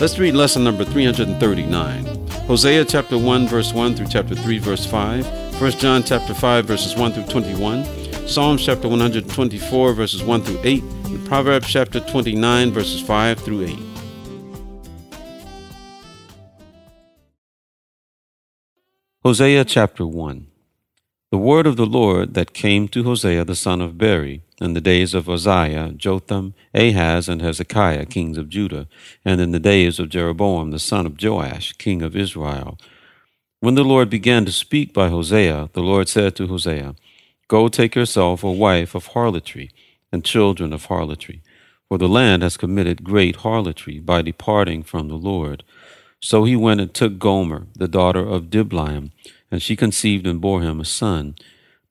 Let's read lesson number 339. Hosea chapter 1 verse 1 through chapter 3 verse 5, 1 John chapter 5 verses 1 through 21, Psalms chapter 124 verses 1 through 8, and Proverbs chapter 29 verses 5 through 8. Hosea chapter 1 The word of the Lord that came to Hosea the son of Beeri in the days of Uzziah, Jotham, Ahaz, and Hezekiah, kings of Judah, and in the days of Jeroboam the son of Joash, king of Israel. When the Lord began to speak by Hosea, the Lord said to Hosea, Go take yourself a wife of harlotry, and children of harlotry, for the land has committed great harlotry by departing from the Lord. So he went and took Gomer, the daughter of Diblaim, and she conceived and bore him a son.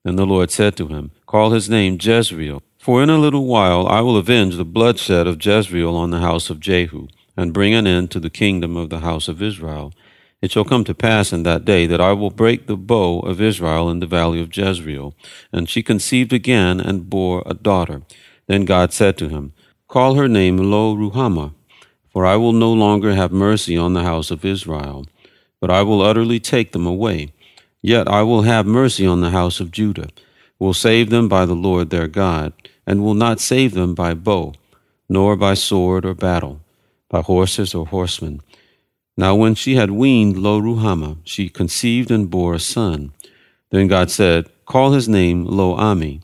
Then the Lord said to him, Call his name Jezreel, for in a little while I will avenge the bloodshed of Jezreel on the house of Jehu, and bring an end to the kingdom of the house of Israel. It shall come to pass in that day that I will break the bow of Israel in the valley of Jezreel. And she conceived again and bore a daughter. Then God said to him, Call her name Lo Ruhamah, for I will no longer have mercy on the house of Israel, but I will utterly take them away. Yet I will have mercy on the house of Judah, will save them by the Lord their God, and will not save them by bow, nor by sword or battle, by horses or horsemen. Now when she had weaned Lo Ruhamah, she conceived and bore a son. Then God said, Call his name Lo Ammi,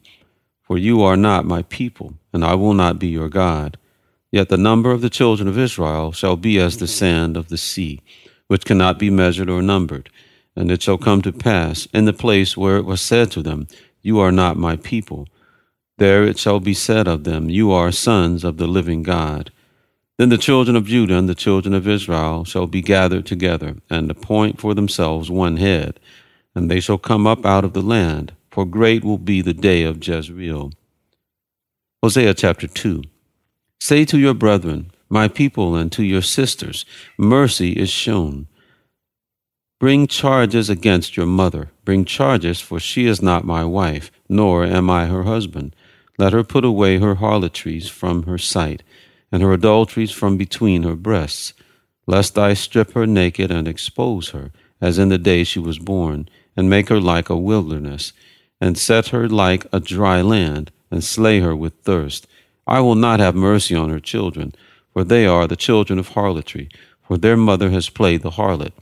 for you are not my people, and I will not be your God. Yet the number of the children of Israel shall be as the sand of the sea, which cannot be measured or numbered. And it shall come to pass, in the place where it was said to them, You are not my people, there it shall be said of them, You are sons of the living God. Then the children of Judah and the children of Israel shall be gathered together, and appoint for themselves one head, and they shall come up out of the land, for great will be the day of Jezreel. Hosea chapter 2 Say to your brethren, my people, and to your sisters, Mercy is shown. Bring charges against your mother. Bring charges, for she is not my wife, nor am I her husband. Let her put away her harlotries from her sight, and her adulteries from between her breasts, lest I strip her naked and expose her, as in the day she was born, and make her like a wilderness, and set her like a dry land, and slay her with thirst. I will not have mercy on her children, for they are the children of harlotry, for their mother has played the harlot.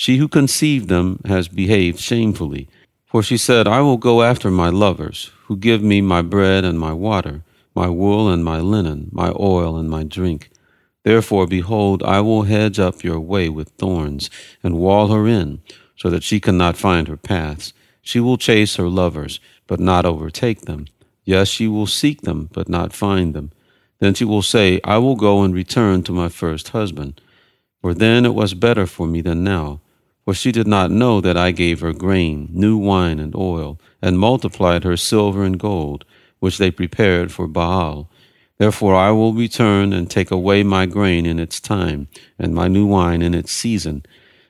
She who conceived them has behaved shamefully. For she said, I will go after my lovers, who give me my bread and my water, my wool and my linen, my oil and my drink. Therefore, behold, I will hedge up your way with thorns, and wall her in, so that she cannot find her paths. She will chase her lovers, but not overtake them. Yes, she will seek them, but not find them. Then she will say, I will go and return to my first husband. For then it was better for me than now for she did not know that I gave her grain, new wine, and oil, and multiplied her silver and gold, which they prepared for Baal. Therefore I will return and take away my grain in its time, and my new wine in its season,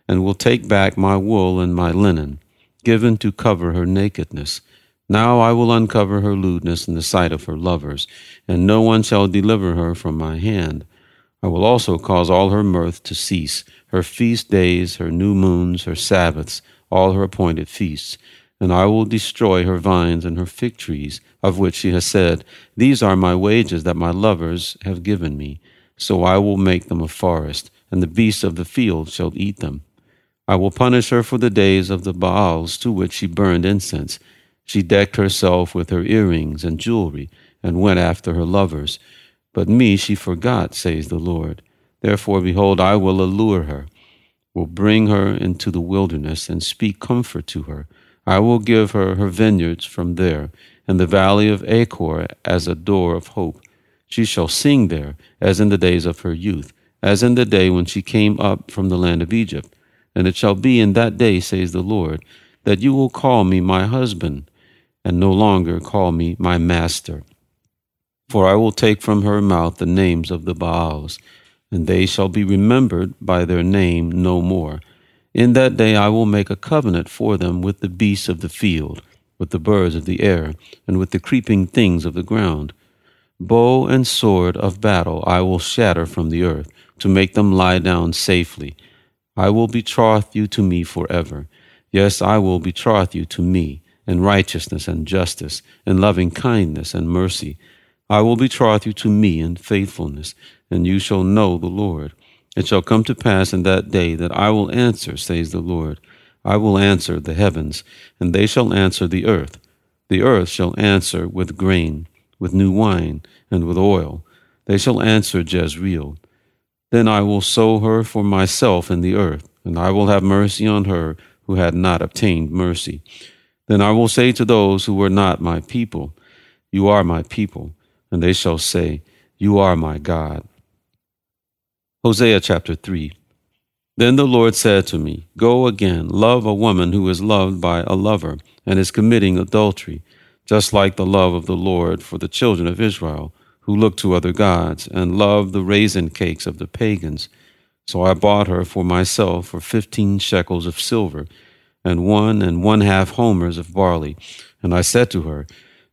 and will take back my wool and my linen, given to cover her nakedness. Now I will uncover her lewdness in the sight of her lovers, and no one shall deliver her from my hand. I will also cause all her mirth to cease, her feast days, her new moons, her Sabbaths, all her appointed feasts. And I will destroy her vines and her fig trees, of which she has said, These are my wages that my lovers have given me. So I will make them a forest, and the beasts of the field shall eat them. I will punish her for the days of the Baals to which she burned incense. She decked herself with her earrings and jewelry, and went after her lovers. But me she forgot, says the Lord. Therefore, behold, I will allure her, will bring her into the wilderness, and speak comfort to her. I will give her her vineyards from there, and the valley of Achor as a door of hope. She shall sing there, as in the days of her youth, as in the day when she came up from the land of Egypt. And it shall be in that day, says the Lord, that you will call me my husband, and no longer call me my master. For I will take from her mouth the names of the Baals, and they shall be remembered by their name no more. In that day I will make a covenant for them with the beasts of the field, with the birds of the air, and with the creeping things of the ground. Bow and sword of battle I will shatter from the earth, to make them lie down safely. I will betroth you to me forever. Yes, I will betroth you to me, in righteousness and justice, in loving kindness and mercy. I will betroth you to me in faithfulness, and you shall know the Lord. It shall come to pass in that day that I will answer, says the Lord. I will answer the heavens, and they shall answer the earth. The earth shall answer with grain, with new wine, and with oil. They shall answer Jezreel. Then I will sow her for myself in the earth, and I will have mercy on her who had not obtained mercy. Then I will say to those who were not my people, You are my people, and they shall say, You are my God. Hosea chapter 3 Then the Lord said to me, Go again, love a woman who is loved by a lover, and is committing adultery, just like the love of the Lord for the children of Israel who looked to other gods and loved the raisin cakes of the pagans. So I bought her for myself for fifteen shekels of silver, and one and one half homers of barley. And I said to her,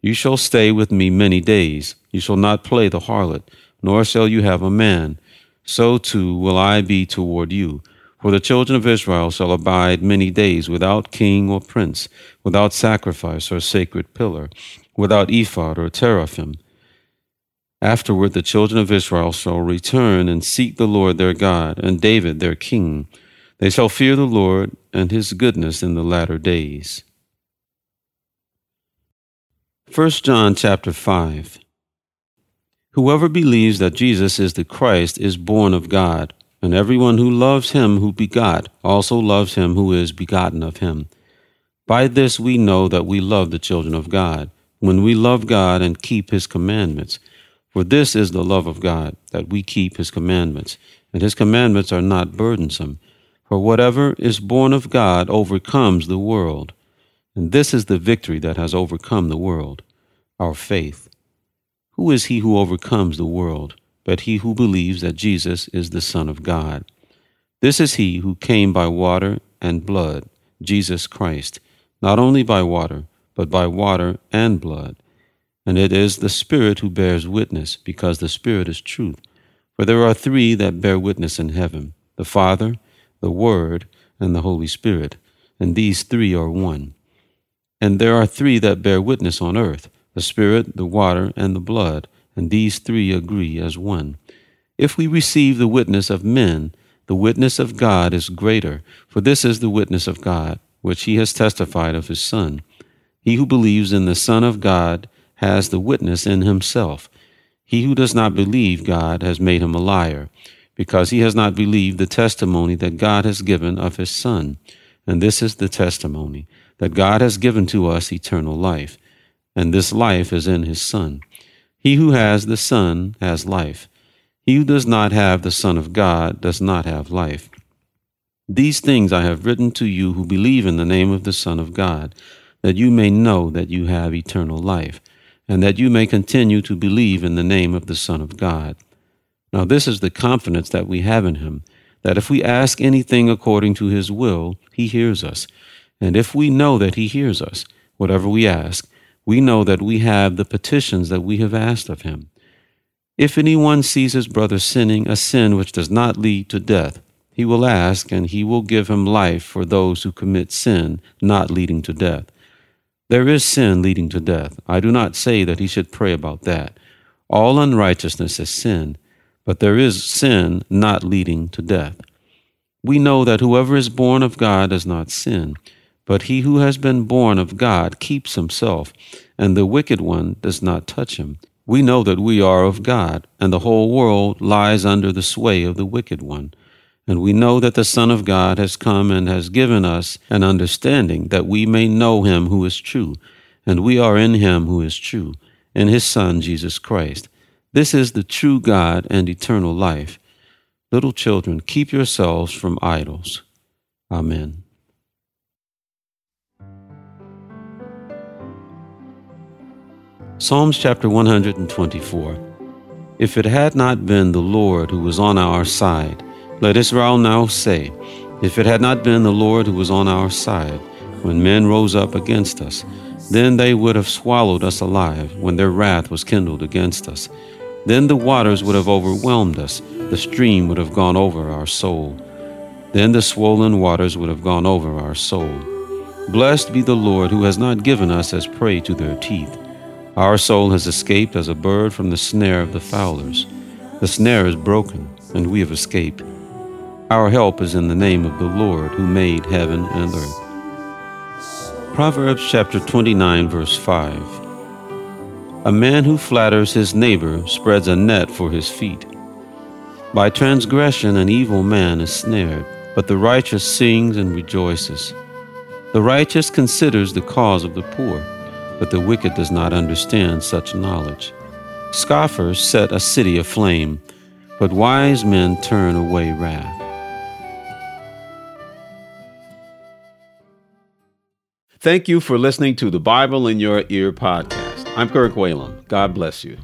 You shall stay with me many days. You shall not play the harlot, nor shall you have a man. So too will I be toward you. For the children of Israel shall abide many days without king or prince, without sacrifice or sacred pillar, without ephod or teraphim. Afterward, the children of Israel shall return and seek the Lord their God and David their king. They shall fear the Lord and his goodness in the latter days. 1 John chapter 5 Whoever believes that Jesus is the Christ is born of God, and everyone who loves him who begot also loves him who is begotten of him. By this we know that we love the children of God, when we love God and keep his commandments. For this is the love of God, that we keep his commandments, and his commandments are not burdensome. For whatever is born of God overcomes the world. And this is the victory that has overcome the world, our faith. Who is he who overcomes the world, but he who believes that Jesus is the Son of God? This is he who came by water and blood, Jesus Christ, not only by water, but by water and blood. And it is the Spirit who bears witness, because the Spirit is truth. For there are three that bear witness in heaven the Father, the Word, and the Holy Spirit, and these three are one. And there are three that bear witness on earth the Spirit, the water, and the blood, and these three agree as one. If we receive the witness of men, the witness of God is greater, for this is the witness of God, which he has testified of his Son. He who believes in the Son of God has the witness in himself. He who does not believe God has made him a liar, because he has not believed the testimony that God has given of his Son. And this is the testimony that God has given to us eternal life, and this life is in his Son. He who has the Son has life. He who does not have the Son of God does not have life. These things I have written to you who believe in the name of the Son of God, that you may know that you have eternal life and that you may continue to believe in the name of the Son of God. Now, this is the confidence that we have in him, that if we ask anything according to his will, he hears us. And if we know that he hears us, whatever we ask, we know that we have the petitions that we have asked of him. If anyone sees his brother sinning a sin which does not lead to death, he will ask, and he will give him life for those who commit sin not leading to death. There is sin leading to death. I do not say that he should pray about that. All unrighteousness is sin, but there is sin not leading to death. We know that whoever is born of God does not sin, but he who has been born of God keeps himself, and the wicked one does not touch him. We know that we are of God, and the whole world lies under the sway of the wicked one. And we know that the Son of God has come and has given us an understanding that we may know him who is true, and we are in him who is true, in his Son Jesus Christ. This is the true God and eternal life. Little children, keep yourselves from idols. Amen. Psalms chapter 124. If it had not been the Lord who was on our side, let Israel now say, If it had not been the Lord who was on our side, when men rose up against us, then they would have swallowed us alive when their wrath was kindled against us. Then the waters would have overwhelmed us, the stream would have gone over our soul. Then the swollen waters would have gone over our soul. Blessed be the Lord who has not given us as prey to their teeth. Our soul has escaped as a bird from the snare of the fowlers. The snare is broken, and we have escaped. Our help is in the name of the Lord who made heaven and earth. Proverbs chapter 29, verse 5. A man who flatters his neighbor spreads a net for his feet. By transgression, an evil man is snared, but the righteous sings and rejoices. The righteous considers the cause of the poor but the wicked does not understand such knowledge. Scoffers set a city aflame, but wise men turn away wrath. Thank you for listening to the Bible in Your Ear podcast. I'm Kirk Whalum. God bless. You.